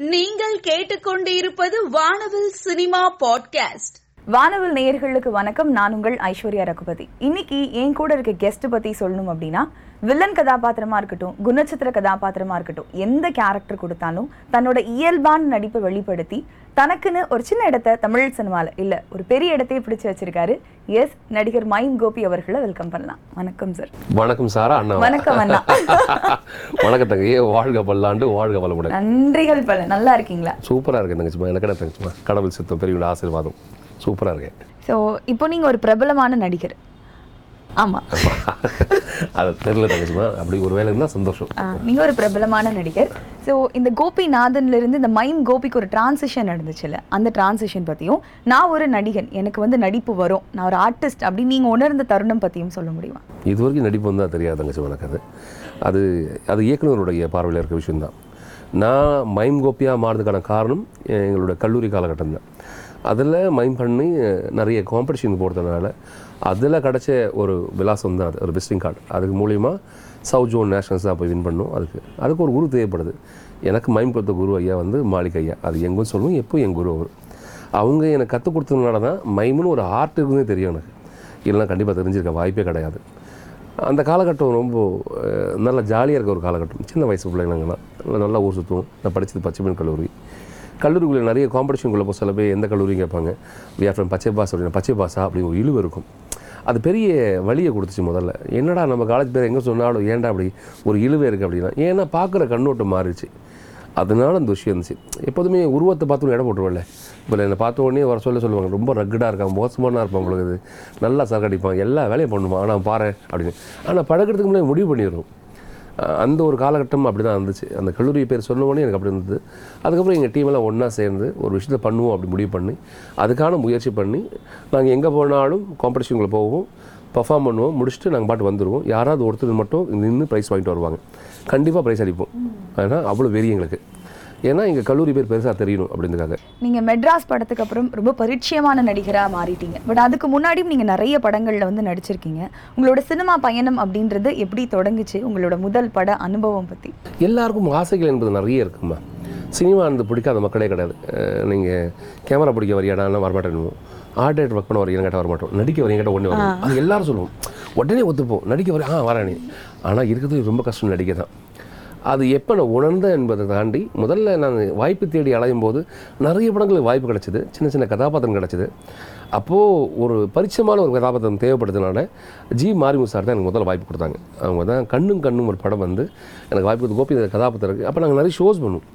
நீங்கள் கேட்டுக்கொண்டிருப்பது வானவில் சினிமா பாட்காஸ்ட். வானவில் நேயர்களுக்கு வணக்கம். நான் உங்கள் ஐஸ்வர்யா ரகுபதி. இன்னைக்கு என் கூட இருக்க கெஸ்ட் பத்தி சொல்லணும் அப்படின்னா வில்லன் கதாபாத்திரமா இருக்கட்டும் குணச்சித்திர கதாபாத்திரமா இருக்கட்டும் எந்த கேரக்டர் கொடுத்தாலும் தன்னோட இயல்பான நடிப்பை வெளிப்படுத்தி தனக்குன்னு ஒரு சின்ன இடத்த தமிழ் சினிமால இல்ல ஒரு பெரிய இடத்தையே பிடிச்சு வச்சிருக்காரு. எஸ் நடிகர் மைம் கோபி அவர்களை வெல்கம் பண்ணலாம். வணக்கம் சார் வணக்கம் சாரா அண்ணா. வணக்கம் அண்ணா. வணக்கம் தங்கையே வாழ்க பல்லாண்டு வாழ்க வளமுடன். நன்றிகள் பல. நல்லா இருக்கீங்களா? சூப்பரா இருக்கு தங்கச்சிமா எனக்கு தங்கச்சிமா கடவுள் சித்தம் பெரிய ஆசீர்வாதம். சூப்பரா இருக்கேன். ஸோ இப்போ நீங்க ஒரு பிரபலமான நடிகர். ஆமா. அது தெரியல தங்கச்சிமா அப்படி ஒரு வேலை இருந்தால் சந்தோஷம். ஆ, நீங்க ஒரு பிரபலமான நடிகர். ஸோ இந்த கோபிநாதன்ல இருந்து இந்த மைம் கோபிக்கு ஒரு டிரான்சிஷன் நடந்துச்சுல்ல அந்த டிரான்சிஷன் பத்தியும் நான் ஒரு நடிகன் எனக்கு வந்து நடிப்பு வரும் நான் ஒரு ஆர்டிஸ்ட் அப்படின்னு நீங்க உணர்ந்த தருணம் பத்தியும் சொல்ல முடியுமா? இது வரைக்கும் நடிப்பு வந்தால் தெரியாது தங்கச்சிமா எனக்கு அது. அது அது இயக்குனருடைய பார்வையில் இருக்க விஷயம்தான் நான் மைம் கோப்பியாக மாறுறதுக்கான காரணம் எங்களோட கல்லூரி காலகட்டம் தான். அதில் மைம் பண்ணி நிறைய காம்படிஷன் போகிறதுனால அதில் கிடச்ச ஒரு விலாசம் தான் அது ஒரு விசிட்டிங் கார்டு அதுக்கு மூலிமா சவுத் ஜோன் நேஷனல்ஸ் தான் போய் வின் பண்ணும் அதுக்கு அதுக்கு ஒரு குரு தேவைப்படுது. எனக்கு மைம் கொடுத்த குரு ஐயா வந்து மாளிகை ஐயா. அது எங்கும் சொல்லுவோம் எப்போ என் குரு அவர். அவங்க எனக்கு கற்றுக் கொடுத்ததுனால தான் மைம்னு ஒரு ஆர்ட் இருக்குன்னே தெரியும் எனக்கு. இல்லைன்னா கண்டிப்பாக தெரிஞ்சிருக்க வாய்ப்பே கிடையாது. அந்த காலகட்டம் ரொம்ப நல்ல ஜாலியாக இருக்க ஒரு காலகட்டம். சின்ன வயசு பிள்ளைங்களாம் நல்லா ஊர் சுற்றுவோம் நான் படித்தது பச்சைமீன் கல்லூரி. கல்லூரிக்குள்ளே நிறைய காம்படிஷனுக்குள்ளே போக சில பேர் எந்த கல்லூரியும் கேட்பாங்க. வி ஆர் ஃப்ரம் பச்சை பாஸ் அப்படின்னா பச்சை பாஸா? அப்படி ஒரு இழிவு இருக்கும். அது பெரிய வழியை கொடுத்துச்சு முதல்ல. என்னடா நம்ம காலேஜ் பேர் எங்கே சொன்னாலும் ஏன்டா அப்படி ஒரு இழுவே இருக்குது அப்படின்னா ஏன்னா பார்க்குற கண்ணோட்டம் மாறிடுச்சு. அதனால அந்த விஷயம் இருந்துச்சு. எப்போதுமே உருவத்தை பார்த்து இடம் போட்டுருவேன்ல. இப்போ என்னை பார்த்த உடனே வர சொல்ல சொல்லுவாங்க ரொம்ப ரக்குடாக இருக்கான் மோசமானா இருப்பான் உங்களுக்கு நல்லா நல்லா சரக்கடிப்பான் எல்லா வேலையும் பண்ணுவான். ஆனால் பாரு அப்படின்னு. ஆனால் பழகிறதுக்கு முன்னாடி முடிவு பண்ணிடுறோம். அந்த ஒரு காலகட்டம் அப்படி தான் இருந்துச்சு. அந்த கல்லூரி பேர் சொன்ன உடனே எனக்கு அப்படி இருந்தது. அதுக்கப்புறம் எங்கள் டீமெல்லாம் ஒன்றா சேர்ந்து ஒரு விஷயத்த பண்ணுவோம் அப்படி முடிவு பண்ணி அதுக்கான முயற்சி பண்ணி நாங்கள் எங்கே போனாலும் காம்படிஷனுக்குள்ளே போவோம் பர்ஃபார்ம் பண்ணுவோம் முடிச்சுட்டு நாங்கள் பாட்டு வந்துடுவோம் யாராவது ஒருத்தர் மட்டும் நின்று ப்ரைஸ் வாங்கிட்டு வருவாங்க. கண்டிப்பாக ப்ரைஸ் அடிப்போம். ஏன்னா அவ்வளோ வெறி எங்களுக்கு. ஏன்னா எங்கள் கல்லூரி பேர் பெருசாக தெரியணும் அப்படின்றதுக்காக. நீங்க மெட்ராஸ் படத்துக்கு அப்புறம் ரொம்ப பரிச்சயமான நடிகரா மாறிட்டீங்க. பட் அதுக்கு முன்னாடியும் நீங்க நிறைய படங்கள்ல வந்து நடிச்சிருக்கீங்க. உங்களோட சினிமா பயணம் அப்படின்றது எப்படி தொடங்குச்சு? உங்களோட முதல் பட அனுபவம் பத்தி. எல்லாருக்கும் ஆசைகள் என்பது நிறைய இருக்குமா சினிமா அந்த பிடிக்காத மக்களே கிடையாது. நீங்கள் கேமரா பிடிக்க வரியாடாலாம் வரமாட்டேன்னு ஆர்ட் டேரக்டர் ஒர்க் பண்ண வரீங்க கேட்டால் வரமாட்டோம் நடிக்க வரீங்க கேட்டால் உடனே வரும். அது எல்லாரும் சொல்லுவோம். உடனே ஒத்துப்போம். நடிக்க வர ஆ வரேனே ஆனால் இருக்கிறது ரொம்ப கஷ்டம் நடிக்க தான். அது எப்போ நான் உணர்ந்தேன் என்பதை தாண்டி முதல்ல நான் வாய்ப்பு தேடி அலையும் போது நிறைய படங்களுக்கு வாய்ப்பு கிடச்சிது. சின்ன சின்ன கதாபாத்திரம் கிடச்சிது. அப்போது ஒரு பரிச்சயமான ஒரு கதாபாத்திரம் தேவைப்படுறதுனால ஜி மாரிமு சார் தான் எனக்கு முதல்ல வாய்ப்பு கொடுத்தாங்க. அவங்க தான் கண்ணும் கண்ணும் ஒரு படம் வந்து எனக்கு வாய்ப்பு கொடுத்து கோபி கதாபாத்திரம் இருக்குது அப்போ நாங்கள் நிறைய ஷோஸ் பண்ணுவோம்.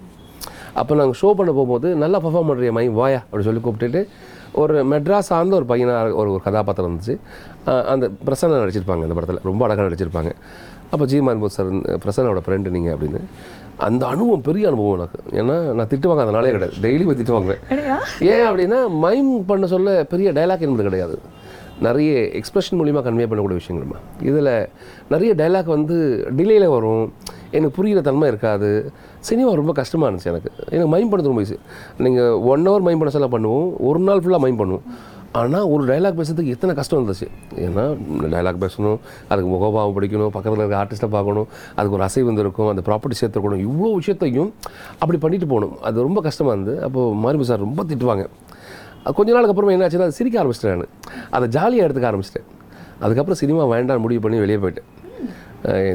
அப்போ நாங்கள் ஷோ பண்ண போகும்போது நல்லா பர்ஃபார்ம் பண்ணுறிய மை வாயா அப்படின்னு சொல்லி கூப்பிட்டுட்டு ஒரு மெட்ராஸ் சார்ந்த ஒரு பையனாக ஒரு ஒரு கதாபாத்திரம் இருந்துச்சு. அந்த பிரசன்னா நடிச்சிருப்பாங்க அந்த படத்தில். ரொம்ப அழகாக நடிச்சிருப்பாங்க. அப்போ ஜி மான்போத் சார் பிரசன்னோட ஃப்ரெண்டு நீங்கள் அப்படின்னு. அந்த அனுபவம் பெரிய அனுபவம் எனக்கு. ஏன்னா நான் திட்டுவாங்க அதனாலே கிடையாது. டெய்லி போய் திட்டுவாங்க. ஏன் அப்படின்னா மைம் பண்ண சொல்ல பெரிய டைலாக் என்பது கிடையாது. நிறைய எக்ஸ்பிரஷன் மூலிமா கன்வே பண்ணக்கூடிய விஷயங்கள்மா இதில் நிறைய டைலாக் வந்து டிலேயில் வரும். எனக்கு புரிகிற தன்மை இருக்காது. சினிமா ரொம்ப கஷ்டமாக இருந்துச்சு எனக்கு. எனக்கு மைம் பண்ணது ரொம்ப ஈஸி நீங்கள் ஒன் ஹவர் மைம் பண்ண சொல்ல பண்ணுவோம். ஒரு நாள் ஃபுல்லாக மைம் பண்ணுவோம். ஆனால் ஒரு டைலாக் பேசுறதுக்கு எத்தனை கஷ்டம் இருந்துச்சு? ஏன்னா டைலாக் பேசணும் அதுக்கு முகபாவம் படிக்கணும் பக்கத்தில் இருக்க ஆர்டிஸ்ட்டை பார்க்கணும் அதுக்கு ஒரு அசைவு இருக்கும் அந்த ப்ராப்பர்ட்டி சேர்த்துக்கணும் இவ்வளோ விஷயத்தையும் அப்படி பண்ணிட்டு போகணும். அது ரொம்ப கஷ்டமாக இருந்து அப்போது மாரிமு சார் ரொம்ப திட்டுவாங்க. கொஞ்ச நாளுக்கு அப்புறமா என்னாச்சுன்னா அது சிரிக்க ஆரம்பிச்சிட்டேன் நான். அதை ஜாலியாக எடுத்துக்க ஆரம்பிச்சிட்டேன். அதுக்கப்புறம் சினிமா வேண்டாம் முடிவு பண்ணி வெளியே போயிட்டேன்.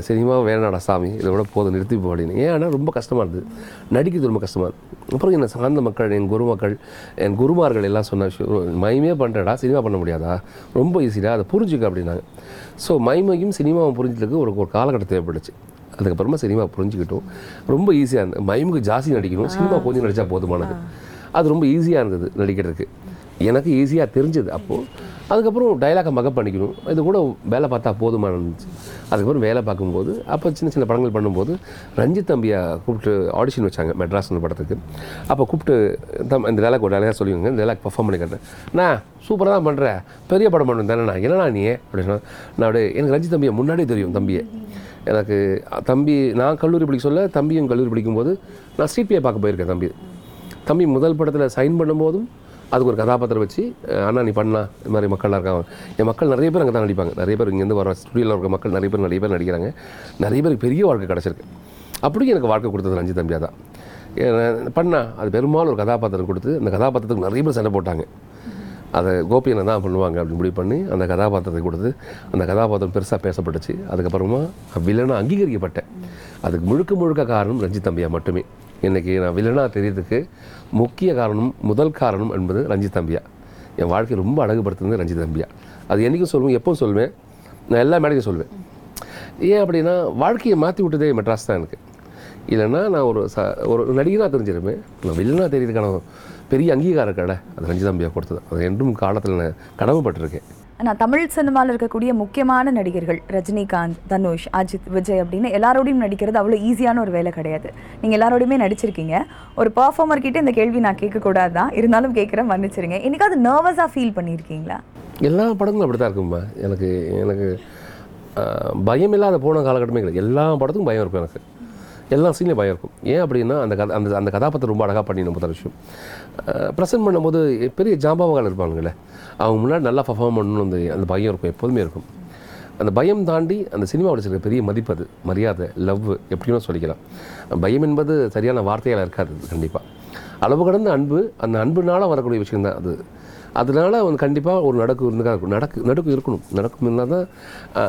சினிமா வேணாடா சாமி இதை விட போதும் நிறுத்தி போ அப்படின்னு. ஏன்னா ரொம்ப கஷ்டமாக இருந்தது. நடிக்கிறது ரொம்ப கஷ்டமாக இருந்தது. அப்புறம் என்னை சார்ந்த மக்கள் என் குரு மக்கள் என் குருமார்கள் எல்லாம் சொன்ன விஷயம் மைமே பண்ணுறடா சினிமா பண்ண முடியாதா? ரொம்ப ஈஸிடா அதை புரிஞ்சுக்க அப்படின்னாங்க. ஸோ மைமையும் சினிமாவும் புரிஞ்சதுக்கு ஒரு ஒரு காலகட்டம் தேவைப்பட்டுச்சு அதுக்கப்புறமா சினிமா புரிஞ்சுக்கிட்டோம். ரொம்ப ஈஸியாக இருந்தது. மைமுக்கு ஜாஸ்தி நடிக்கணும். சினிமா கொஞ்சம் நடித்தா போதுமானது. அது ரொம்ப ஈஸியாக இருந்தது நடிக்கிறதுக்கு. எனக்கு ஈஸியாக தெரிஞ்சது அப்போது அதுக்கப்புறம் டைலாக்கை மகப் பண்ணிக்கணும். இது கூட வேலை பார்த்தா போதுமான இருந்துச்சு. அதுக்கப்புறம் வேலை பார்க்கும்போது அப்போ சின்ன சின்ன படங்கள் பண்ணும்போது ரஞ்சித் தம்பியை கூப்பிட்டு ஆடிஷன் வச்சாங்க மெட்ராஸ் படத்துக்கு. அப்போ கூப்பிட்டு தம் இந்த டைலாக் ஒரு வேலையாக சொல்லுவாங்க இந்த டைலாக் பர்ஃபார்ம் பண்ணி நான் சூப்பராக தான் பண்ணுறேன் பெரிய படம் பண்ணணும் தானே நான் என்னண்ணா நீ? அப்படின்னா நான் அப்படியே எனக்கு ரஞ்சித் தம்பியை முன்னாடியே தெரியும் தம்பியை. எனக்கு தம்பி நான் கல்லூரி படிக்க சொல்ல தம்பியும் கல்லூரி படிக்கும்போது நான் சிபிஐ பார்க்க போயிருக்கேன் தம்பி. தம்பி முதல் படத்தில் சைன் பண்ணும்போதும் அதுக்கு ஒரு கதாபாத்திரம் வச்சு அண்ணா நீ பண்ணலாம் இது மாதிரி மக்கள்லாம் இருக்காங்க. என் மக்கள் நிறைய பேர் அங்கே தான் நடிப்பாங்க. நிறைய பேர் இங்கேருந்து வர ஸ்டுடியோவில் இருக்க மக்கள் நிறைய பேர் நிறைய பேர் நடிக்கிறாங்க. நிறைய பேருக்கு பெரிய வாழ்க்கை கிடச்சிருக்கு. அப்படி எனக்கு வாழ்க்கை கொடுத்தது ரஞ்சித் தம்பியாக தான் பண்ணா. அது பெரும்பாலும் ஒரு கதாபாத்திரம் கொடுத்து அந்த கதாபாத்திரத்துக்கு நிறைய பேர் சண்டை போட்டாங்க. அதை கோபியனை தான் பண்ணுவாங்க அப்படின்னு முடிவு பண்ணி அந்த கதாபாத்திரத்தை கொடுத்து அந்த கதாபாத்திரம் பெருசாக பேசப்பட்டுச்சு. அதுக்கப்புறமா வில்லனாக அங்கீகரிக்கப்பட்டேன். அதுக்கு முழுக்க முழுக்க காரணம் ரஞ்சித் தம்பியா மட்டுமே. இன்றைக்கி நான் வில்லனாக தெரியறதுக்கு முக்கிய காரணம் முதல் காரணம் என்பது ரஞ்சித் தம்பியா. என் வாழ்க்கையை ரொம்ப அழகுபடுத்துனது ரஞ்சித் தம்பியா. அது என்றைக்கும் சொல்லுவேன் எப்போ சொல்லுவேன். நான் எல்லா மேடையும் சொல்லுவேன். ஏன் அப்படின்னா வாழ்க்கையை மாற்றி விட்டதே மெட்ராஸ் தான் எனக்கு. இல்லைன்னா நான் ஒரு ச ஒரு நடிகராக தெரிஞ்சிருப்பேன். நான் வில்லனாக தெரியறதுக்கான பெரிய அங்கீகாரம் கடை அது ரஞ்சித் தம்பியா கொடுத்தது. அது என்றும் காலத்தில் நான் கடமைப்பட்டிருக்கேன். ஆனால் தமிழ் சினிமாவில் இருக்கக்கூடிய முக்கியமான நடிகர்கள் ரஜினிகாந்த் தனுஷ் அஜித் விஜய் அப்படின்னு எல்லாரோடையும் நடிக்கிறது அவ்வளோ ஈஸியான ஒரு வேலை கிடையாது. நீங்கள் எல்லாரோடையுமே நடிச்சிருக்கீங்க. ஒரு பர்ஃபார்மர்கிட்ட இந்த கேள்வி நான் கேட்கக்கூடாது தான் இருந்தாலும் கேட்குறேன் மன்னிச்சிருங்க. என்றைக்காவது நர்வஸாக ஃபீல் பண்ணியிருக்கீங்களா எல்லா படங்களும் அப்படி தான் இருக்கும்மா. எனக்கு எனக்கு பயம் இல்லாத போன காலகட்டமே கிடையாது. எல்லா படத்துக்கும் பயம் இருக்கும் எனக்கு. எல்லா சீன்லையும் பயம் இருக்கும். ஏன் அப்படின்னா அந்த கதை அந்த அந்த கதாபாத்திரம் ரொம்ப அழகாக பண்ணிடணும் முதல் விஷயம். ப்ரெசென்ட் பண்ணும்போது பெரிய ஜாம்பவங்கள் இருப்பானுங்களே. அவங்க முன்னாடி நல்லா பர்ஃபார்ம் பண்ணணும் அந்த அந்த பயம் இருக்கும் எப்போதுமே இருக்கும். அந்த பயம் தாண்டி அந்த சினிமாவில் வச்சுருக்க பெரிய மதிப்பு அது. மரியாதை லவ் எப்படின்னு சொல்லிக்கலாம். பயம் என்பது சரியான வார்த்தையால் இருக்காது கண்டிப்பாக அளவு கடந்த அன்பு அந்த அன்புனால் வரக்கூடிய விஷயம் தான் அது. அதனால வந்து கண்டிப்பாக ஒரு நடக்கு இருந்துக்கா இருக்கும். நடக்கு நடுக்கு இருக்கணும். நடக்கும் இருந்தால் தான்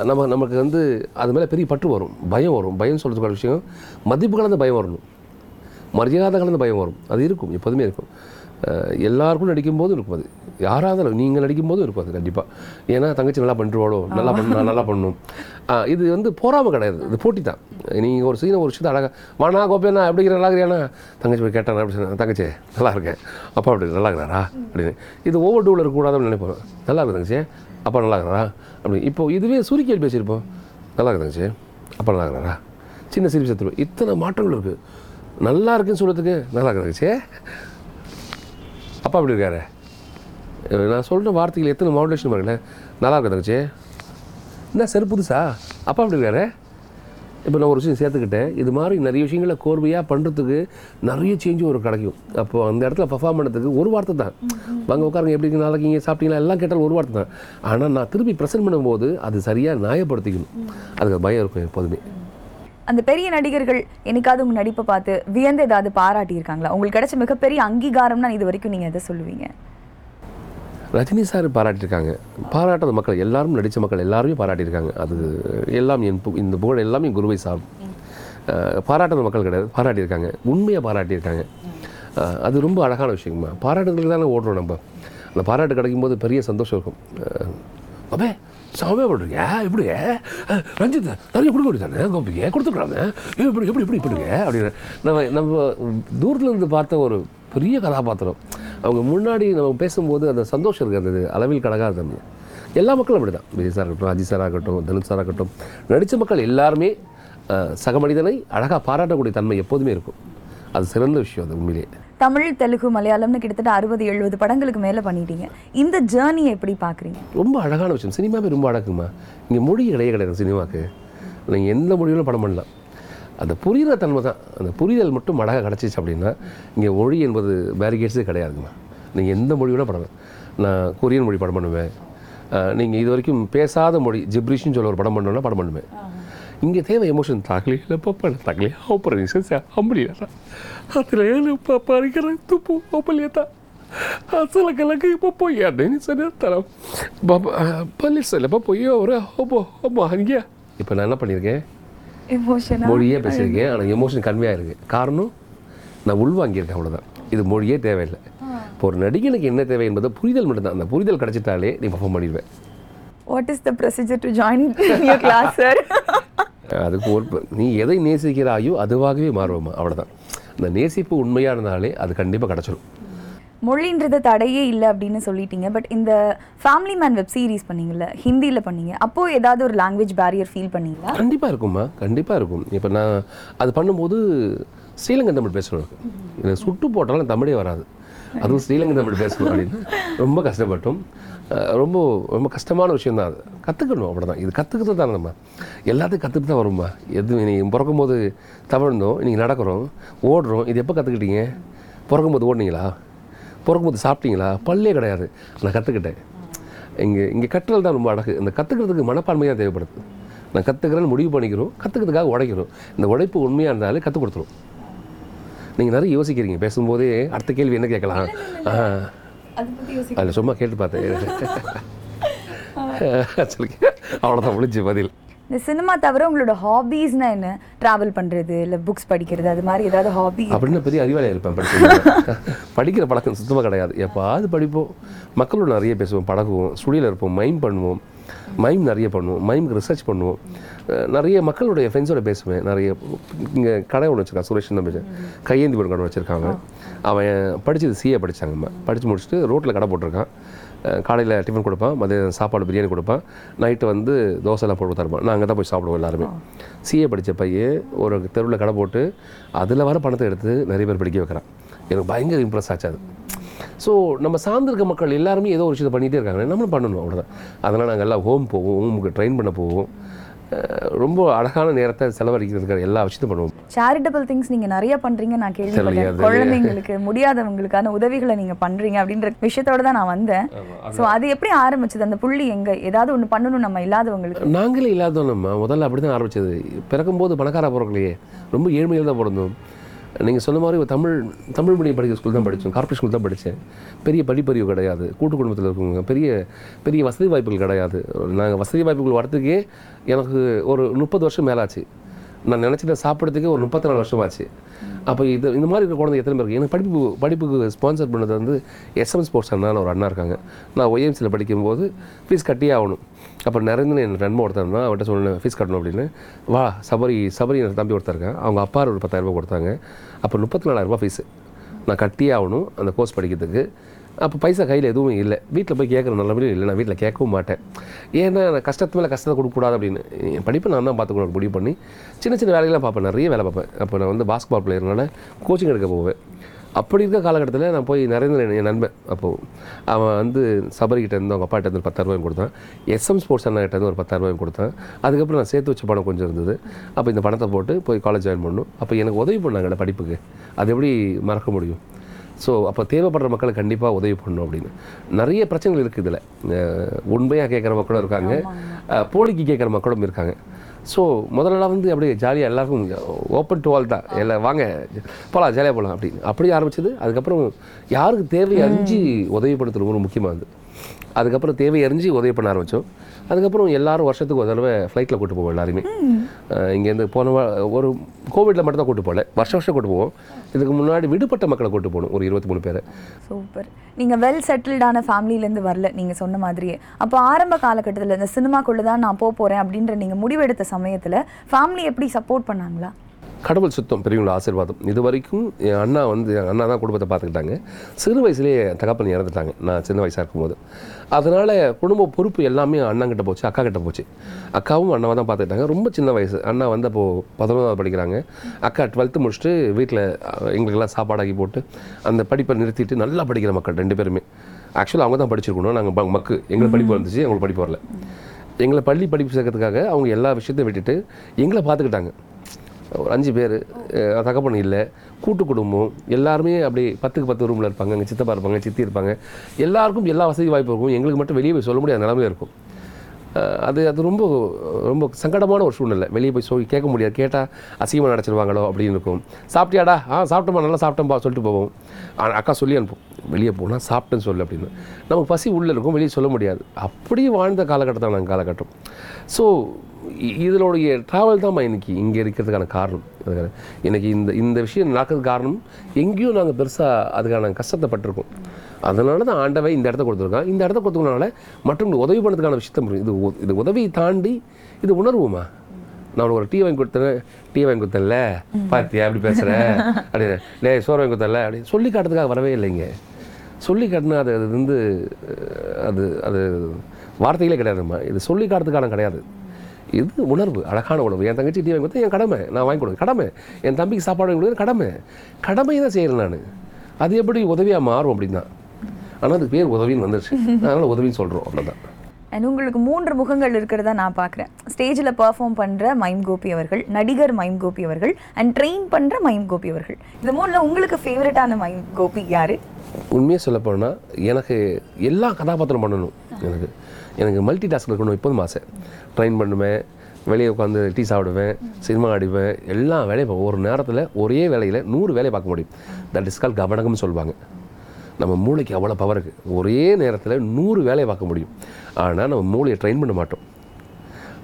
நம்ம நமக்கு வந்து அது மேலே பெரிய பற்று வரும். பயம் வரும். பயம் சொல்கிறதுக்கான விஷயம் மதிப்பு கலந்த பயம் வரணும். மரியாதை கலந்த பயம் வரும். அது இருக்கும் எப்போதுமே இருக்கும். எல்லாருக்கும் நடிக்கும்போதும் இருக்கும் அது. யாராக இருந்தாலும் நீங்கள் நடிக்கும்போதும் இருக்கும் அது கண்டிப்பாக ஏன்னா தங்கச்சி நல்லா பண்ணிருவாளோ நல்லா பண்ண நல்லா பண்ணணும் அஹ், இது வந்து போராமல் கிடையாது. இது போட்டி தான். நீங்கள் ஒரு சீனை ஒரு விஷயத்தை அழகாக வானா கோபியண்ணா எப்படி இருக்கிற நல்லா இருக்கிறியாண்ணா? தங்கச்சி போய் கேட்டானா அப்படி சொன்னேன் தங்கச்சி நல்லா இருக்கேன். அப்பா அப்படி நல்லா இருக்கிறாரா? அப்படின்னு. இது ஓவர் டூவில் இருக்கக்கூடாதுன்னு நினைப்போம். நல்லா இருக்கு தங்கச்சி. அப்பா நல்லா இருக்கிறாரா? அப்படி. இப்போ இதுவே சுருக்கியல் பேசியிருப்போம். நல்லா இருக்கு தங்கச்சி. அப்பா நல்லா இருக்கிறாரா? சின்ன சிரிப்பு சத்துருவோம். இத்தனை மாற்றங்கள் இருக்குது நல்லா இருக்குன்னு சொல்கிறதுக்கு நல்லா இருக்கு தங்கச்சி அப்பா அப்படி இருக்காரு? நான் சொல்கிற வார்த்தைகள் எத்தனை மாடுலேஷன் பாருங்களேன். நல்லா இருக்கு தங்கச்சி என்ன சரி புதுசா? அப்பா அப்படி இருக்காரு? இப்போ நான் ஒரு விஷயம் சேர்த்துக்கிட்டேன். இது மாதிரி நிறைய விஷயங்களை கோர்வையாக பண்ணுறதுக்கு நிறைய சேஞ்சும் ஒரு கிடைக்கும். அப்போ அந்த இடத்துல பர்ஃபார்ம் பண்ணுறதுக்கு ஒரு வார்த்தை தான். வாங்க உட்காருங்க எப்படி நல்லா இருக்கீங்க சாப்பிட்டீங்களா? எல்லாம் கேட்டாலும் ஒரு வார்த்தை தான். ஆனால் நான் திருப்பி ப்ரெசென்ட் பண்ணும்போது அது சரியாக நியாயப்படுத்திக்கணும். அதுக்கு பயம் இருக்கும் எப்போதுமே. அந்த பெரிய நடிகர்கள் என்னைக்காவது உங்கள் நடிப்பை பார்த்து வியந்து ஏதாவது பாராட்டியிருக்காங்களா? உங்களுக்கு கிடைச்ச மிகப்பெரிய அங்கீகாரம்னா இது வரைக்கும் நீங்கள் எதை சொல்லுவீங்க? ரஜினி சார் பாராட்டியிருக்காங்க. பாராட்டாத மக்கள் எல்லாரும் நடித்த மக்கள் எல்லாருமே பாராட்டியிருக்காங்க. அது எல்லாம் என் பு- இந்த புகழ் எல்லாமே என் குருவை சார் அஹ், பாராட்டாத மக்கள் கிடையாது. பாராட்டியிருக்காங்க. உண்மையாக பாராட்டியிருக்காங்க. அது ரொம்ப அழகான விஷயங்கம்மா பாராட்டுகளுக்கு தானே ஓடுறோம் நம்ம. அந்த பாராட்டு கிடைக்கும்போது பெரிய சந்தோஷம் இருக்கும். அஹ், அப்பே சாமே பண்ணுறீங்க இப்படி. ரஞ்சித் நிறைய கொடுக்க வேண்டியதானே? கோபிக்கு கொடுத்துக்கிறாங்க எப்படி எப்படி இப்படி இப்படிங்க அப்படின்னு. நம்ம நம்ம தூரத்தில் இருந்து பார்த்த ஒரு பெரிய கதாபாத்திரம். அவங்க முன்னாடி நம்ம பேசும்போது அந்த சந்தோஷம் இருக்குது அந்த அளவில் கடகாது தம்பி எல்லா மக்களும் அப்படி தான் விஜய் சார் இருக்கட்டும் அஜித் சார் ஆகட்டும் தனுஷ் சார் ஆகட்டும். நடித்த மக்கள் எல்லாருமே சக மனிதனை அழகாக பாராட்டக்கூடிய தன்மை எப்போதுமே இருக்கும். அது சிறந்த விஷயம் அது உண்மையிலேயே தமிழ் தெலுங்கு மலையாளம்னு கிட்டத்தட்ட அறுபது எழுபது படங்களுக்கு மேலே பண்ணிட்டீங்க. இந்த ஜேர்னியை எப்படி பார்க்குறீங்க ரொம்ப அழகான விஷயம். சினிமாவே ரொம்ப அழகுமா இங்கே மொழி கிடையாது கிடையாது சினிமாவுக்கு நீங்கள் எந்த மொழியிலும் படம் பண்ணலாம் அந்த புரிகிற தன்மை தான். அந்த புரிதல் மட்டும் அழகாக கிடச்சிச்சு அப்படின்னா இங்கே மொழி என்பது பேரிகேட்ஸே கிடையாதுங்கம்மா. நீங்கள் எந்த மொழி வேணால் படம் நான் கொரியன் மொழி படம் பண்ணுவேன். நீங்கள் இது வரைக்கும் பேசாத மொழி ஜிப்ரிஷ்னு சொல்ல ஒரு படம் பண்ணணும்னா படம் பண்ணுவேன். இங்கே தேவை emotion tagli, la papa la tagli, opere licenza, ambrita. A trele papa rigara tupu opeleta. అసలు కలక పోయా నేను సరే பாபா பள்ளி சொல்லப்பா போய் ஒரு ஹோபோ ஹோபோ அங்கேயா இப்போ நான் என்ன பண்ணியிருக்கேன்? எமோஷன் மொழியே பேசியிருக்கேன் ஆனால் எமோஷன் கம்மியாக இருக்குது காரணம் நான் உள்வாங்கியிருக்கேன் அவ்வளோதான் இது மொழியே தேவையில்லை. இப்போ ஒரு நடிகனுக்கு என்ன தேவை என்பது புரிதல் மட்டும்தான். அந்த புரிதல் கிடச்சிட்டாலே நீ பர்ஃபார்ம் பண்ணிடுவேன். What is the procedure to join your class sir அதுக்கு ஒரு நீ எதை நேசிக்கிறாயோ அதுவாகவே மாறுவோமா அவ்வளோதான் அந்த நேசிப்பு உண்மையாக இருந்தாலே அது கண்டிப்பாக கிடச்சிடும் மொழின்றது தடையே இல்லை அப்படின்னு சொல்லிட்டீங்க. பட் இந்த ஃபேமிலி மேன் வெப் சீரிஸ் பண்ணீங்கல்ல ஹிந்தியில் பண்ணீங்க. அப்போ ஏதாவது ஒரு லாங்குவேஜ் பேரியர் ஃபீல் பண்ணீங்களா? கண்டிப்பாக இருக்கும்மா. கண்டிப்பாக இருக்கும். இப்போ நான் அது பண்ணும்போது ஸ்ரீலங்கன் தமிழ் பேசணும் எனக்கு சுட்டு போட்டாலும் தமிழே வராது. அதுவும் ஸ்ரீலங்கன் தமிழ் பேசணும் அப்படின்னு ரொம்ப கஷ்டப்பட்டோம். ரொம்ப ரொம்ப கஷ்டமான விஷயம் தான் அது. கற்றுக்கணும் அவ்வளோதான் இது கற்றுக்கிறது தானே நம்ம. எல்லாத்தையும் கற்றுட்டு தான் வரும்மா. எது நீங்கள் பிறக்கும்போது தவழ்ந்தோம் நீங்கள் நடக்கிறோம் ஓடுறோம் இது எப்போ கற்றுக்கிட்டீங்க பிறக்கும் போது ஓடுனீங்களா? பிறக்கும்போது சாப்பிட்டீங்களா? பல்லே கிடையாது. நான் கற்றுக்கிட்டேன் இங்கே இங்கே கற்றல் தான் ரொம்ப அழகு. இந்த கற்றுக்கிறதுக்கு மனப்பான்மையாக தேவைப்படுது. நான் கற்றுக்கிறேன்னு முடிவு பண்ணிக்கிறோம் கற்றுக்கிறதுக்காக உடைக்கிறோம் இந்த உழைப்பு உண்மையாக இருந்தாலே கற்றுக் கொடுத்துரும். நீங்கள் நிறைய யோசிக்கிறீங்க பேசும்போதே அடுத்த கேள்வி என்ன கேட்கலாம்? அதில் சும்மா கேட்டு பார்த்தேன். சொல்லுங்க. அவ்வளோதான் முடிஞ்சு பதில். இந்த சினிமா தவிர உங்களோட ஹாபீஸ்னா என்ன? டிராவல் பண்றது இல்ல புக்ஸ் படிக்கிறது அது மாதிரி ஏதாவது ஹாபி அப்படின்னு பெரிய அறிவாளியாக இருப்பேன் படிச்சு படிக்கிற பழக்கம் சுத்தமாக கிடையாது. எப்பாவது படிப்போம். மக்களோட நிறைய பேசுவோம் பழகுவோம் ஸ்டுடியோவில் இருப்போம் மைம் பண்ணுவோம். மைம் நிறைய பண்ணுவோம். மைமுக்கு ரிசர்ச் பண்ணுவோம். நிறைய மக்களுடைய ஃப்ரெண்ட்ஸோட பேசுவேன். நிறைய இங்கே கடை ஒன்று வச்சிருக்கான் சுரேஷ் தான் பேசுவேன். கையேந்தி போட கடை வச்சுருக்காங்க. அவன் படிச்சது சிஏ படித்தாங்கம்மா படித்து முடிச்சுட்டு ரோட்டில் கடை போட்டிருக்கான். காலையில் டிஃபன் கொடுப்பான் மதியம் சாப்பாடு பிரியாணி கொடுப்பான். நைட்டு வந்து தோசைலாம் போட்டு தருப்பான் நான் அங்கே தான் போய் சாப்பிடுவோம் எல்லாருமே. சிஏ படித்த பையன் ஒரு தெருவில் கடை போட்டு அதில் வர பணத்தை எடுத்து நிறைய பேர் படிக்க வைக்கிறான். எனக்கு பயங்கர இம்ப்ரெஸ் ஆச்சு அது. ஸோ நம்ம சார்ந்திருக்க மக்கள் எல்லாருமே ஏதோ ஒரு விஷயத்தை பண்ணிகிட்டே இருக்காங்க. நம்மளும் பண்ணணும் அவ்வளோதான் அதனால் நாங்கள் எல்லாம் ஹோம் போவோம். ஹோமுக்கு ட்ரெயின் பண்ண போவோம். ரொம்ப அழகான நேரத்தை செலவழிக்கிறதுக்காக எல்லா விஷயத்தையும் பண்ணுவோம். சேரிட்டபிள் திங்ஸ் நீங்க நிறைய பண்றீங்க. நான் கேள்விப்பட்டேன். குழந்தைங்களுக்கு முடியாதவங்களுக்கான உதவிகளை நீங்க பண்றீங்க அப்படின்ற விஷயத்தோட தான் நான் வந்தேன். சோ அது எப்படி ஆரம்பிச்சது? அந்த புள்ளி எங்க? ஏதாவது ஒண்ணு பண்ணணும் நம்ம இல்லாதவங்களுக்கு. நாங்களே இல்லாதோம் நம்ம. முதல்ல அப்படி தான் ஆரம்பிச்சது. பிறக்கும்போது பணக்கார பிறக்கலையே ரொம்ப ஏழ்மையில் தான் பிறந்தோம். நீங்கள் சொன்ன மாதிரி ஒரு தமிழ் தமிழ் மீடியம் படிக்கிற ஸ்கூல் தான் படித்தோம் கார்ப்பரேட் ஸ்கூல் தான் படித்தேன் பெரிய படிப்பறிவு கிடையாது. கூட்டு குடும்பத்தில் இருக்கவங்க. பெரிய பெரிய வசதி வாய்ப்புகள் கிடையாது. நாங்கள் வசதி வாய்ப்புகள் வரத்துக்கே எனக்கு ஒரு முப்பது வருஷம் மேலாச்சு. நான் நினச்சிட்ட சாப்பிட்றதுக்கே ஒரு முப்பத்தி நாலு வருஷம் ஆச்சு அப்போ இது இந்த மாதிரி இருக்க குழந்தை எத்தனை பேர் எனக்கு படிப்பு படிப்புக்கு ஸ்பான்சர் பண்ணது வந்து எஸ்எம் ஸ்போர்ட்ஸ் அண்ணான்னு ஒரு அண்ணா இருக்காங்க. நான் ஒய்எம்சியில் படிக்கும்போது ஃபீஸ் கட்டியே ஆகணும். அப்புறம் நிறைய என் நண்பன் ஒருத்தர்னா இருந்தான். அவர்கிட்ட சொன்னேன் ஃபீஸ் கட்டணும் அப்படின்னு. வா சபரி சபரி எனக்கு தம்பி ஒருத்தர் இருக்கேன். அவங்க அப்பா ஒரு பத்தாயிரரூபா கொடுத்தாங்க. அப்போ முப்பத்தி நாலாயிரரூபா ஃபீஸு நான் கட்டியே ஆகணும் அந்த கோர்ஸ் படிக்கிறதுக்கு. அப்போ பைசா கையில் எதுவும் இல்லை. வீட்டில் போய் கேட்குற நல்லபடியும் இல்லை. நான் வீட்டில் கேட்கவும் மாட்டேன். ஏன்னா நான் கஷ்டத்து மேலே கஷ்டத்தை கொடுக்கக்கூடாது அப்படின்னு. என் படிப்பை நான் தான் பார்த்துக்கணும் முடிவு பண்ணி. சின்ன சின்ன வேலைகள்லாம் பார்ப்பேன். நிறைய வேலை பார்ப்பேன். அப்போ நான் வந்து பாஸ்கெட்பால் பிளேயர்னால கோச்சிங் எடுக்க போவேன். அப்படி இருக்க காலகட்டத்தில் நான் போய் நரேந்திரன் என் நண்பன். அப்போது அவன் வந்து சபரிக்கிட்ட இருந்து அவங்க அப்பாட்ட இருந்து பத்தாயிரம் ரூபாய் கொடுத்தான். எஸ்எம் ஸ்போர்ட்ஸ் அண்ணா கிட்ட இருந்து ஒரு பத்தாயிரம் ரூபாய் கொடுத்தான். அதுக்கப்புறம் நான் சேர்த்து வச்ச பணம் கொஞ்சம் இருந்தது. அப்போ இந்த பணத்தை போட்டு போய் காலேஜ் ஜாயின் பண்ணணும். அப்போ எனக்கு உதவி பண்ணாங்கல்ல படிப்புக்கு. அது எப்படி மறக்க முடியும்? ஸோ அப்போ தேவைப்படுற மக்களுக்கு கண்டிப்பாக உதவி பண்ணணும் அப்படின்னு. நிறைய பிரச்சனைகள் இருக்குது இதில். உண்மையாக கேட்குற மக்களும் இருக்காங்க. போலிக்கு கேட்குற மக்களும் இருக்காங்க. ஸோ முதல்லலாம் வந்து அப்படியே ஜாலியாக எல்லாருக்கும் ஓப்பன் டு ஆல் தான். எல்லாம் வாங்க போகலாம் ஜாலியாக போகலாம் அப்படின்னு. அப்படி ஆரம்பிச்சது. அதுக்கப்புறம் யாருக்கு தேவை அறிஞ்சு உதவிப்படுத்துறது ரொம்ப முக்கியமானது. அதுக்கப்புறம் தேவை அறிஞ்சு உதவி பண்ண ஆரம்பித்தோம். அதுக்கப்புறம் எல்லாரும் வருஷத்துக்கு ஒரு தடவை ஃப்ளைட்டில் கூட்டு போவோம் எல்லாருமே இங்கேருந்து போன ஒரு கோவிட்டில் மட்டும் தான் கூட்டு போகல. வருஷம் வருஷம் கூட்டு போவோம். இதுக்கு முன்னாடி விடுபட்ட மக்களை கூட்டு போகணும் ஒரு இருபத்தி மூணு பேரை. சூப்பர். நீங்க வெல் செட்டில்டான ஃபேமிலிலேருந்து வரல நீங்க சொன்ன மாதிரியே. அப்போ ஆரம்ப காலகட்டத்தில் இந்த சினிமாக்குள்ள தான் நான் போக போறேன் அப்படின்ற நீங்க முடிவெடுத்த சமயத்துல ஃபேமிலி எப்படி சப்போர்ட் பண்ணாங்களா? கடவுள் சுத்தம் பெரியவங்களோட ஆசீர்வாதம். இது வரைக்கும் என் அண்ணா வந்து என் அண்ணா தான் குடும்பத்தை பார்த்துக்கிட்டாங்க. சிறு வயசுலேயே தகப்பன் இறந்துட்டாங்க. நான் சின்ன வயசாக இருக்கும்போது. அதனால் குடும்ப பொறுப்பு எல்லாமே அண்ணங்கிட்ட போச்சு அக்கா கிட்ட போச்சு. அக்காவும் அண்ணாவை தான் பார்த்துக்கிட்டாங்க. ரொம்ப சின்ன வயசு. அண்ணா வந்து அப்போது பதினொன்றாவது படிக்கிறாங்க. அக்கா டுவெல்த்து முடிச்சுட்டு வீட்டில் எங்களுக்கெல்லாம் சாப்பாடாக்கி போட்டு அந்த படிப்பை நிறுத்திட்டு நல்லா படிக்கிற மக்கள் ரெண்டு பேருமே. ஆக்சுவலாக அவங்க தான் படிச்சிருக்கணும். நாங்கள் மக்கு எங்களுக்கு படிப்பு வந்துச்சு எங்களுக்கு படிப்பு வரல. எங்களை பள்ளி படிப்பு சேர்க்கறதுக்காக அவங்க எல்லா விஷயத்தையும் விட்டுட்டு எங்களை பார்த்துக்கிட்டாங்க. ஒரு அஞ்சு பேர் தகப்பன் இல்லை கூட்டு குடும்பம் எல்லாருமே அப்படி பத்துக்கு பத்து ரூமில் இருப்பாங்க அங்கே சித்தப்பா இருப்பாங்க சித்தி இருப்பாங்க. எல்லாருக்கும் எல்லா வசதி வாய்ப்பு இருக்கும். எங்களுக்கு மட்டும் வெளியே போய் சொல்ல முடியாத நிலமையில இருக்கும். அது அது ரொம்ப ரொம்ப சங்கடமான ஒரு சூழ்நிலை. வெளியே போய் சொல்லி கேட்க முடியாது. கேட்டால் அசிங்கமாக நடச்சிருவாங்களோ அப்படின்னு இருக்கும். சாப்பிட்டியாடா? ஆ சாப்பிட்டோமா நல்லா சாப்பிட்டோம்பா சொல்லிட்டு போவோம். ஆனால் அக்கா சொல்லி அனுப்பும் வெளியே போனால் சாப்பிட்டேன்னு சொல்லு அப்படின்னு. நமக்கு பசி உள்ளே இருக்கும் வெளியே சொல்ல முடியாது. அப்படி வாழ்ந்த காலகட்டம் நாங்கள் காலகட்டம். ஸோ இதனுடைய ட்ராவல் தான் இன்றைக்கி இங்கே இருக்கிறதுக்கான காரணம். அதுக்கான இன்றைக்கி இந்த இந்த விஷயம் நடக்கிறது காரணம் எங்கேயும் நாங்கள் பெருசாக அதுக்கான கஷ்டத்தைப்பட்டிருக்கோம். அதனால தான் ஆண்டவை இந்த இடத்த கொடுத்துருக்கான். இந்த இடத்த கொடுத்துக்கனால மற்றவங்களுக்கு உதவி பண்ணுறதுக்கான விஷயத்த முடியும். இது உ- இது உதவி தாண்டி இது உணர்வுமா? நான் ஒரு டீ வாங்கி கொடுத்தேன். டீ வாங்கி கொடுத்தேன்ல? பார்த்தியா அப்படி பேசுகிற அப்படின்னு லே சோறு வாங்கி கொடுத்தல அப்படி சொல்லி காட்டுறதுக்காக வரவே இல்லைங்க சொல்லி காட்டினா அது அது வந்து அது அது வார்த்தைகளே கிடையாதும்மா. இது சொல்லி காட்டுறதுக்கான கிடையாது. இது உணர்வு அழகான உணர்வு. என் தங்கச்சி டீ வாங்கி கொடுத்தா என் கடமை நான் வாங்கி கொடுக்க கடமை. என் தம்பிக்கு சாப்பாடு கொடுக்குறது கடமை. கடமை தான் செய்கிறேன் நான். அது எப்படி உதவியாக மாறும் அப்படின்னா ஆனால் அதுக்கு பேர் உதவின்னு வந்துருச்சு. அதனால் உதவின்னு சொல்கிறோம் அவ்வளோதான் அண்ட் உங்களுக்கு மூன்று முகங்கள் இருக்கிறதா நான் பார்க்குறேன். ஸ்டேஜில் பெர்ஃபார்ம் பண்ணுற மைம் கோபி அவர்கள் நடிகர் மைம் கோபி அவர்கள் அண்ட் ட்ரெயின் பண்ணுற மைம் கோபி அவர்கள். இந்த மூணில் உங்களுக்கு ஃபேவரட்டான மைம் கோபி யாரு? உண்மையாக சொல்ல போனால் எனக்கு எல்லா கதாபாத்திரம் பண்ணணும். எனக்கு எனக்கு மல்டி டாஸ்க் இருக்கணும் எப்போதும் ஆசை. ட்ரெயின் பண்ணுவேன் வெளியே உட்காந்து டீ சாப்பிடுவேன் சினிமா ஆடிப்பேன் எல்லா வேலையும். ஒரு நேரத்தில் ஒரே வேலையில் நூறு வேலையை பார்க்க முடியும். தட் இஸ் கால் கவனகம்னு சொல்லுவாங்க. நம்ம மூளைக்கு அவ்வளோ பவர் இருக்குது ஒரே நேரத்தில் நூறு வேலையை பார்க்க முடியும். ஆனால் நம்ம மூளையை ட்ரெயின் பண்ண மாட்டோம்.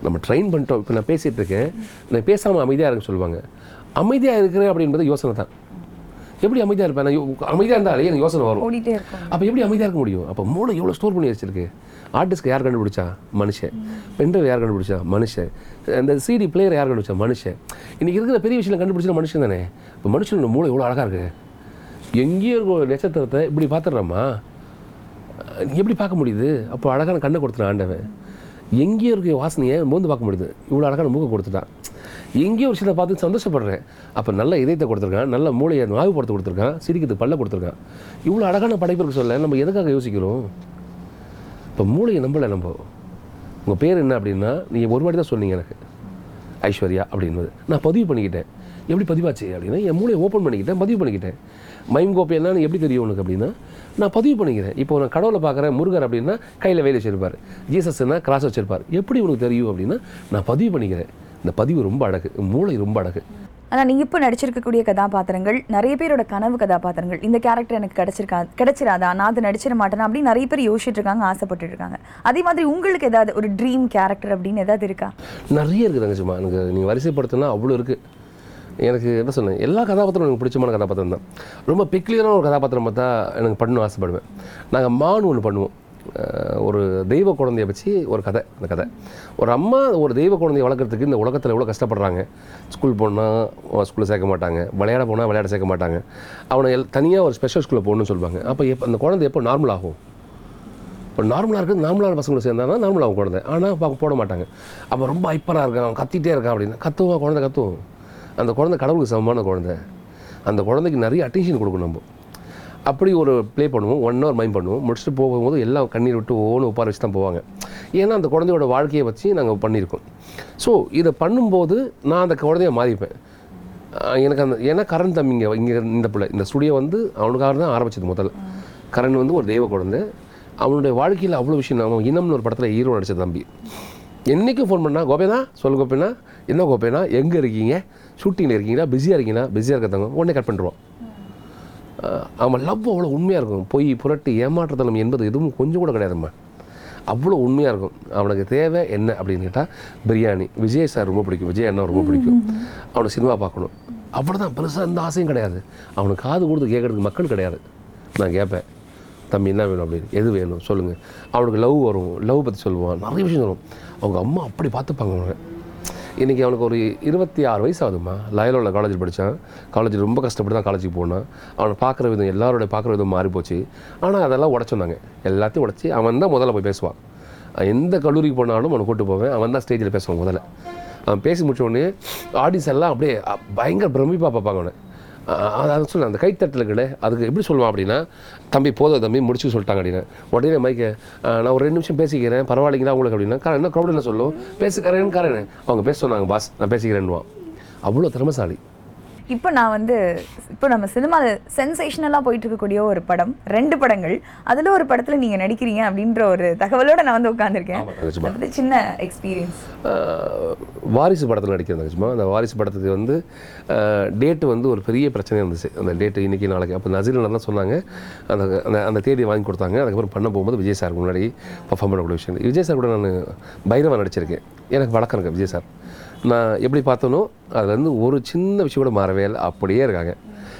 நம்ம ட்ரெயின் பண்ணிட்டோம். இப்போ நான் பேசிகிட்டு இருக்கேன். நான் பேசாமல் அமைதியாக இருக்க சொல்லுவாங்க. அமைதியாக இருக்கிறேன் அப்படின்றது யோசனை தான். எப்படி அமைதியாக இருப்பேன்? நான் அமைதியாக இருந்தாலே எனக்கு யோசனை வரும். அப்போ எப்படி அமைதியாக இருக்க முடியும்? அப்போ மூளை எவ்வளோ ஸ்டோர் பண்ணி வச்சிருக்கு? ஆர்டிஸ்க்கு யார் கண்டுபிடிச்சா? மனுஷன். பென்ட்ரைவ் யார் கண்டுபிடிச்சா? மனுஷன். அந்த சிடி பிளேயர் யார் கண்டுபிடிச்சா? மனுஷன். இன்னைக்கு இருக்கிற பெரிய விஷயம் கண்டுபிடிச்சா மனுஷன் தானே. இப்போ மனுஷனோட மூளை எவ்வளோ அழகாக இருக்குது எங்கேயோ இருக்க நட்சத்திரத்தை இப்படி பார்த்துடுறோமா? எப்படி பார்க்க முடியுது? அப்போ அழகான கண்ணை கொடுத்துட்டான் ஆண்டவன். எங்கேயோ இருக்க வாசனையை மோந்து பார்க்க முடியுது. இவ்வளோ அழகான மூக்கை கொடுத்துட்டான். எங்கேயோ ஒரு விஷயத்தை பார்த்து சந்தோஷப்படுறேன். அப்போ நல்ல இதயத்தை கொடுத்துருக்கான். நல்ல மூளையை நாவுபடுத்த கொடுத்துருக்கான். சிரிக்கிறதுக்கு பல்ல கொடுத்துருக்கான். இவ்வளோ அழகான படைப்பு சொல்ல. நம்ம எதுக்காக யோசிக்கிறோம்? இப்போ மூளையை நம்பலை நம்ம உங்கள் பேர் என்ன அப்படின்னா நீங்கள் ஒரு வாட்டி தான் சொன்னீங்க எனக்கு. ஐஸ்வர்யா அப்படின்றது நான் பதிவு பண்ணிக்கிட்டேன். எப்படி பதிவாச்சு அப்படின்னா என் மூளையை ஓப்பன் பண்ணிக்கிட்டேன் பதிவு பண்ணிக்கிட்டேன். மைம் கோப்பை என்னன்னு எப்படி தெரியும் உனக்கு அப்படின்னா நான் பதிவு பண்ணிக்கிறேன். இப்போ நான் கடவுளை பார்க்குறேன் முருகர் அப்படின்னா கையில் வேலை வச்சிருப்பார். ஜீசஸ்னா கிராஸ் வச்சிருப்பார். எப்படி உனக்கு தெரியும் அப்படின்னா நான் பதிவு பண்ணிக்கிறேன். இந்த பதிவு ரொம்ப அழகு மூளை ரொம்ப அழகு ஆனால் நீங்கள் இப்போ நடிச்சிருக்கக்கூடிய கதாபாத்திரங்கள் நிறைய பேரோட கனவு கதாபாத்திரங்கள் இந்த கேரக்டர் எனக்கு கிடச்சிருக்கா கிடச்சிராதா? நான் அது நடிச்சிட மாட்டேனா? அப்படின்னு நிறைய பேர் யோசிச்சுட்டு இருக்காங்க ஆசைப்பட்டு இருக்காங்க அதே மாதிரி உங்களுக்கு ஏதாவது ஒரு ட்ரீம் கேரக்டர் அப்படின்னு ஏதாவது இருக்கா? நிறைய இருக்குது தங்கச்சிம்மா. எனக்கு நீங்கள் வரிசைப்படுத்தினா அவ்வளோ இருக்குது எனக்கு என்ன சொன்னேன் எல்லா கதாபாத்திரம் எனக்கு பிடிச்சமான கதாபாத்திரம் தான். ரொம்ப பிக்லியரான ஒரு கதாபாத்திரம் பார்த்தா எனக்கு பண்ணணும் ஆசைப்படுவேன். நாங்கள் மான் ஒன்று பண்ணுவோம். ஒரு தெய்வ குழந்தைய வச்சு ஒரு கதை அந்த கதை. ஒரு அம்மா ஒரு தெய்வ குழந்தைய வளர்க்குறதுக்கு இந்த உலகத்தில் எவ்வளோ கஷ்டப்படுறாங்க? ஸ்கூல் போனால் ஸ்கூலில் சேர்க்க மாட்டாங்க. விளையாட போனால் விளையாட சேர்க்க மாட்டாங்க. அவனை எல் தனியாக ஒரு ஸ்பெஷல் ஸ்கூலில் போகணும்னு சொல்லுவாங்க. அப்போ எப்போ அந்த குழந்தை எப்போ நார்மல் ஆகும்? இப்போ நார்மலாக இருக்குது நார்மலான பசங்களை சேர்ந்தா தான் நார்மல் குழந்தை. ஆனால் பார்க்க போட மாட்டாங்க. அப்போ ரொம்ப ஹைப்பராக இருக்கான் அவன் கத்திட்டே இருக்கான் அப்படின்னா. கத்துவான் குழந்தை கத்துவோம். அந்த குழந்தை கடவுளுக்கு சமமான குழந்தை. அந்த குழந்தைக்கு நிறைய அட்டென்ஷன் கொடுக்கணும் நம்ம. அப்படி ஒரு ப்ளே பண்ணுவோம் ஒன் ஹவர் மைண்ட் பண்ணுவோம். முடிச்சுட்டு போகும்போது எல்லாம் கண்ணீர் விட்டு ஒவ்வொன்று உட்கார வச்சு தான் போவாங்க. ஏன்னா அந்த குழந்தையோட வாழ்க்கையை வச்சு நாங்கள் பண்ணியிருக்கோம். ஸோ இதை பண்ணும்போது நான் அந்த குழந்தைய மாறிப்பேன். எனக்கு அந்த ஏன்னா கரண் தம்பிங்க இங்கே இந்த பிள்ளை. இந்த ஸ்டுடியோ வந்து அவனுக்காக தான் ஆரம்பிச்சது முதல்ல. கரண் வந்து ஒரு தெய்வ குழந்தை. அவனுடைய வாழ்க்கையில் அவ்வளோ விஷயம் அவன் இன்னம்னு ஒரு படத்தில் ஹீரோ நடிச்ச தம்பி. என்றைக்கும் ஃபோன் பண்ணால் கோபேனா சொல்லு கோபேனா. என்ன கோபேனா? எங்கே இருக்கீங்க? ஷூட்டிங்கில் இருக்கீங்களா? பிஸியாக இருக்கீங்களா? பிஸியாக இருக்கிறவங்க. உடனே கட் பண்ணிடுவான் அவன் லவ் அவ்வளோ உண்மையாக இருக்கும். பொய் புரட்டு ஏமாற்றுத்தனம் என்பது எதுவும் கொஞ்சம் கூட கிடையாதும்மா அவ்வளோ உண்மையாக இருக்கும். அவனுக்கு தேவை என்ன அப்படின்னு கேட்டால் பிரியாணி. விஜய் சார் ரொம்ப பிடிக்கும். விஜய் அண்ணா ரொம்ப பிடிக்கும். அவனை சினிமா பார்க்கணும். அவ்வளோதான் பெருசாக எந்த ஆசையும் கிடையாது. அவனுக்கு காது கொடுத்து கேட்கறதுக்கு மக்கள் கிடையாது. நான் கேட்பேன். தம்பி என்ன வேணும்? அப்படின்னு. எது வேணும்? சொல்லுங்கள் அவனுக்கு லவ் வரும். லவ் பற்றி சொல்லுவான். நிறைய விஷயம் வரும் அவங்க அம்மா அப்படி பார்த்துப்பாங்க அவனை. இன்றைக்கி அவனுக்கு ஒரு இருபத்தி ஆறு வயசு ஆகுதும்மா. லயலோட காலேஜில் படித்தான் காலேஜில் ரொம்ப கஷ்டப்பட்டு தான் காலேஜுக்கு போனான். அவனை பார்க்குற விதம் எல்லாரோட பார்க்குற விதம் மாறி போச்சு ஆனால் அதெல்லாம் உடச்சோன்னாங்க எல்லாத்தையும் உடச்சி அவன் தான் முதல்ல போய் பேசுவான். எந்த கல்லூரிக்கு போனாலும் அவனை கூட்டு போவேன். அவன் தான் ஸ்டேஜில் பேசுவான் முதல்ல. அவன் பேசி முடிச்ச உடனே ஆடியன்ஸ் எல்லாம் அப்படியே பயங்கர பிரமிப்பாக பார்ப்பாங்க அவனை. அதான் சொல்ல அந்த கைத்தட்டலுக்குள்ள அதுக்கு எப்படி சொல்லுவான் அப்படின்னா தம்பி போதும் தம்பி முடிச்சு சொல்லிட்டாங்க அப்படின்னு. உடனே மைக்க நான் ஒரு ரெண்டு நிமிஷம் பேசிக்கிறேன் பரவாயில்லைங்களா உங்களுக்கு அப்படின்னா காரணம் என்ன? க்ரௌட் என்ன சொல்லும்? பேசுக்கிறேன்னு காரன் அவங்க பேச சொன்னாங்க பாஸ் நான் பேசிக்கிறேன்னுவான். அவ்வளோ திறமசாலி. இப்போ நான் வந்து இப்போ நம்ம சினிமாவில் சென்சேஷனலாக போயிட்டு இருக்கக்கூடிய ஒரு படம் ரெண்டு படங்கள். அதில் ஒரு படத்தில் நீங்கள் நடிக்கிறீங்க அப்படின்ற ஒரு தகவலோட நான் வந்து உட்காந்துருக்கேன். அது சின்ன எக்ஸ்பீரியன்ஸ் வாரிசு படத்தில் நடிக்கிறேன் சும்மா அந்த வாரிசு படத்துக்கு வந்து டேட்டு வந்து ஒரு பெரிய பிரச்சனை இருந்துச்சு. அந்த டேட்டு இன்னைக்கு நாளைக்கு. அப்போ நசீர் தான் சொன்னாங்க. அந்த அந்த அந்த தேதியை வாங்கி கொடுத்தாங்க. அதுக்கப்புறம் பண்ண போகும்போது விஜய் சார் முன்னாடி பர்ஃபார்ம் பண்ணக்கூடிய விஷயம். விஜய் சார் கூட நான் பைரவா நடிச்சிருக்கேன். எனக்கு வழக்கம் இருக்கு விஜய் சார். நான் எப்படி பார்த்தனோ அதுல இருந்து ஒரு சின்ன விஷயம் கூட மாறவே இல்லை அப்படியே இருக்காங்க.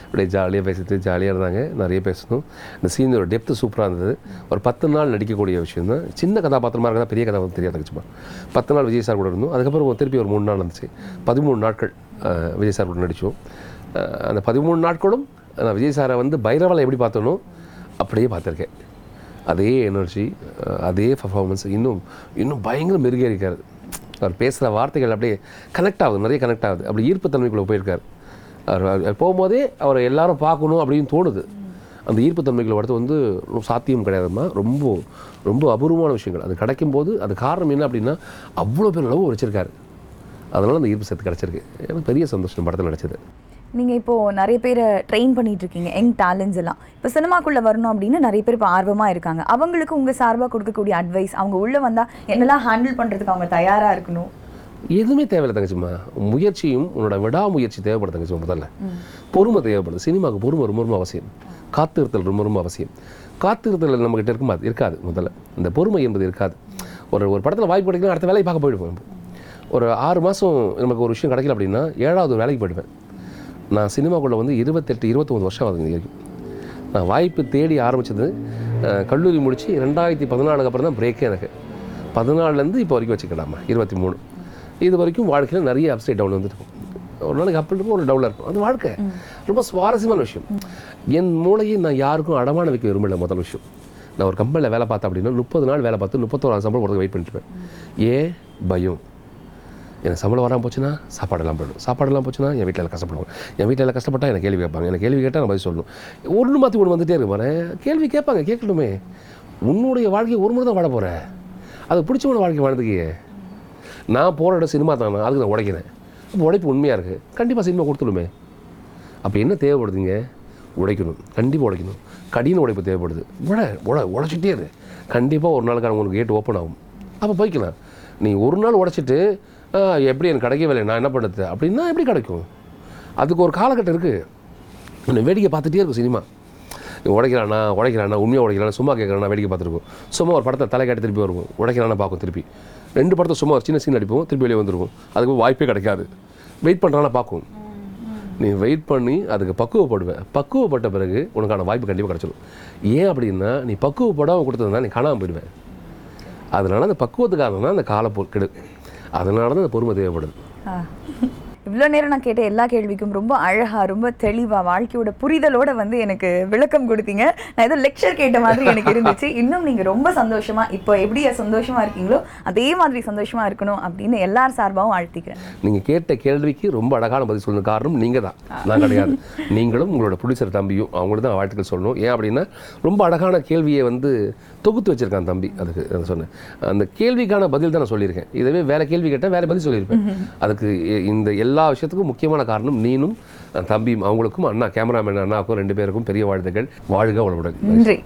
அப்படியே ஜாலியாக பேசிட்டு ஜாலியாக இருந்தாங்க. நிறைய பேசணும் இந்த சீனோட டெப்த்து சூப்பராக இருந்தது. ஒரு பத்து நாள் நடிக்கக்கூடிய விஷயம் தான். சின்ன கதாபாத்திரமாக இருக்கா பெரிய கதாபாத்திரம் தெரியாது சும்மா பத்து நாள் விஜய் சார் கூட இருந்தோம். அதுக்கப்புறம் திருப்பி ஒரு மூணு நாள் இருந்துச்சு பதிமூணு நாட்கள் விஜய் சார் கூட நடித்தோம் அந்த பதிமூணு நாட்களும் நான் விஜய் சாரை வந்து பைரவாவில் எப்படி பார்த்தனோ அப்படியே பார்த்துருக்கேன். அதே எனர்ஜி அதே பர்ஃபார்மன்ஸ் இன்னும் இன்னும் பயங்கர மெருகே அவர் பேசுகிற வார்த்தைகள் அப்படியே கனெக்ட் ஆகுது நிறைய கனெக்ட் ஆகுது. அப்படி ஈர்ப்புத்தன்மைக்குள்ளே போயிருக்காரு போயிருக்கார். போகும்போதே அவரை எல்லாரும் பார்க்கணும் அப்படின்னு தோணுது. அந்த ஈர்ப்புத்தன்மைகளை வளர்த்து வந்து ரொம்ப சாத்தியம் கிடையாதுமா ரொம்ப ரொம்ப அபூர்வமான விஷயங்கள். அது கிடைக்கும் போது அது காரணம் என்ன அப்படின்னா அவ்வளோ பேர் அளவு வச்சுருக்காரு அதனால் அந்த ஈர்ப்பு சத்து கிடச்சிருக்கு. எனக்கு பெரிய சந்தோஷம் படத்தில் நடிச்சது. நீங்கள் இப்போது நிறைய பேரை ட்ரெயின் பண்ணிகிட்ருக்கீங்க இருக்கீங்க யங் டேலண்ட்ஸ் எல்லாம். இப்போ சினிமாக்குள்ளே வரணும் அப்படின்னு நிறைய பேர் இப்போ ஆர்வமாக இருக்காங்க. அவங்களுக்கு உங்கள் சார்பாக கொடுக்கக்கூடிய அட்வைஸ் அவங்க உள்ளே வந்தால் என்னெல்லாம் ஹேண்டில் பண்ணுறதுக்கு அவங்க தயாராக இருக்கணும்? எதுவுமே தேவையில்லை தங்கச்சிம்மா. முயற்சியும் உன்னோட விடாமுயற்சி தேவைப்படுது தங்கச்சிம்மா முதல்ல. பொறுமை தேவைப்படுது. சினிமாவுக்கு பொறுமை ரொம்ப ரொம்ப அவசியம். காத்திருத்தல் ரொம்ப ரொம்ப அவசியம். காத்திருத்தல் நம்மகிட்ட இருக்குமா? இருக்காது முதல்ல. இந்த பொறுமை என்பது இருக்காது. ஒரு ஒரு படத்தில் வாய்ப்பு கிடைக்கணும் அடுத்த வேலையை பார்க்க போயிடுவோம் ஒரு ஆறு மாதம் நமக்கு ஒரு விஷயம் கிடைக்கல அப்படின்னா ஏழாவது ஒரு வேலைக்கு போயிடுவேன். நான் சினிமாக்குள்ளே வந்து இருபத்தெட்டு இருபத்தொம்பது வருஷம் ஆகுது வரைக்கும். நான் வாய்ப்பு தேடி ஆரம்பித்தது கல்லூரி முடித்து ரெண்டாயிரத்தி பதினாலுக்கு அப்புறம் தான் பிரேக்கே எனக்கு. பதினாலுலேருந்து இப்போ வரைக்கும் வச்சுக்கலாமா இருபத்தி மூணு. இது வரைக்கும் வாழ்க்கையில் நிறைய அப்சைட் டவுன் வந்துருக்கும். ஒரு நாளைக்கு அப் இருக்கும் ஒரு டவுனில் இருக்கும். அது வாழ்க்கை. ரொம்ப சுவாரஸ்யமான விஷயம். என் மூளையை நான் யாருக்கும் அடமான வைக்க விரும்பல முதல் விஷயம். நான் ஒரு கம்பெனியில் வேலை பார்த்தேன் அப்படின்னா முப்பது நாள் வேலை பார்த்து முப்பத்தோராது சம்பளம் போகிறதுக்கு வெயிட் பண்ணிட்டுருப்பேன் ஏன் பயம். எனக்கு சம்பளம் வராமல் போச்சுன்னா சாப்பாடெல்லாம் போயிடும். சாப்பாடெல்லாம் போச்சுன்னா என் வீட்டில் கஷ்டப்படுவாங்க. என் வீட்டில் கஷ்டப்பட்டா எனக்கு கேள்வி கேட்பாங்க. எனக்கு கேள்வி கேட்டால் நான் பதில் சொல்லணும். ஒன்று மாற்றி ஒன்று வந்துட்டே இருக்கு கேள்வி கேட்பாங்க கேட்கணுமே உன்னுடைய வாழ்க்கையை ஒரு முறை தான் வாழ போகிற அது பிடிச்சவன வாழ்க்கை வாழ்ந்துக்கியே. நான் போகிற இடம் சினிமா தானே அதுக்கு நான் உடைக்கிறேன். அப்போ உடைப்பு உண்மையாக இருக்குது கண்டிப்பாக சினிமா கொடுத்துருமே அப்போ என்ன தேவைப்படுதுங்க? உடைக்கணும். கண்டிப்பாக உடைக்கணும். கடின உடைப்பு தேவைப்படுது. உழ உழ உழைச்சிட்டே இரு. கண்டிப்பாக ஒரு நாளுக்கு உங்களுக்கு கேட் ஓப்பன் ஆகும். அப்போ போய்க்கலாம். நீ ஒரு நாள் உடைச்சிட்டு எப்படி எனக்கு கிடைக்கவே இல்லை நான் என்ன பண்ணுறது அப்படின்னா எப்படி கிடைக்கும்? அதுக்கு ஒரு காலகட்டம் இருக்குது வேடிக்கை பார்த்துட்டே இருக்கும் சினிமா நீ உடைக்கிறானா உடைக்கிறானா உண்மையாக உடைக்கிறானா சும்மா கேட்குறானா வேடிக்கை பார்த்துருக்கும் சும்மா ஒரு படத்தை தலை காட்டி திருப்பி வருவோம். உடைக்கிறானா பார்க்கும் திருப்பி. ரெண்டு படத்தை சும்மா ஒரு சின்ன சீன் அடிப்போம் திருப்பி வெளியே வந்துருவோம். அதுக்கு வாய்ப்பே கிடைக்காது. வெயிட் பண்ணுறாங்கன்னா பார்க்கும். நீ வெயிட் பண்ணி அதுக்கு பக்குவப்படுவேன் பக்குவப்பட்ட பிறகு உனக்கான வாய்ப்பு கண்டிப்பாக கிடச்சிடும் ஏன் அப்படின்னா நீ பக்குவப்படாமல் கொடுத்ததுனா நீ காணாமல் போயிடுவேன் அதனால அந்த பக்குவத்துக்காக தான் அந்த கால கெடு அதனால தான் அந்த பொறுமை தேவைப்படுது. இவ்வளோ நேரம் நான் கேட்ட எல்லா கேள்விக்கும் ரொம்ப அழகா ரொம்ப தெளிவா வாழ்க்கையோட புரிதலோட வந்து எனக்கு விளக்கம் கொடுத்தீங்க. நான் ஏதோ லெக்சர் கேட்ட மாதிரி எனக்கு இருந்துச்சு. இன்னும் நீங்க ரொம்ப சந்தோஷமா இப்போ எப்படி சந்தோஷமா இருக்கீங்களோ அதே மாதிரி சந்தோஷமா இருக்கணும் அப்படின்னு எல்லார் சார்பாகவும் வாழ்த்திக்கிறேன். நீங்கள் கேட்ட கேள்விக்கு ரொம்ப அழகான பதில் சொல்லணும். காரணம் நீங்கள் தான். நான் கிடையாது. நீங்களும் உங்களோட புடிச்சர் தம்பியும் அவங்களுக்கு தான் வாழ்த்துக்கள் சொல்லணும். ஏன் அப்படின்னா ரொம்ப அழகான கேள்வியை வந்து தொகுத்து வச்சிருக்கான் தம்பி அதுக்கு நான் சொன்னேன். அந்த கேள்விக்கான பதில் தான் நான் சொல்லியிருக்கேன். இதுவே வேற கேள்வி கேட்டால் வேற பதில் சொல்லியிருப்பேன். அதுக்கு இந்த எல்லா விஷயத்துக்கும் முக்கியமான காரணம் நீனும் தம்பியும் அவங்களுக்கும் அண்ணா கேமராமேன் அண்ணாவுக்கும் ரெண்டு பேருக்கும் பெரிய வாழ்த்துக்கள். வாழ்க வளமுடன். நன்றி.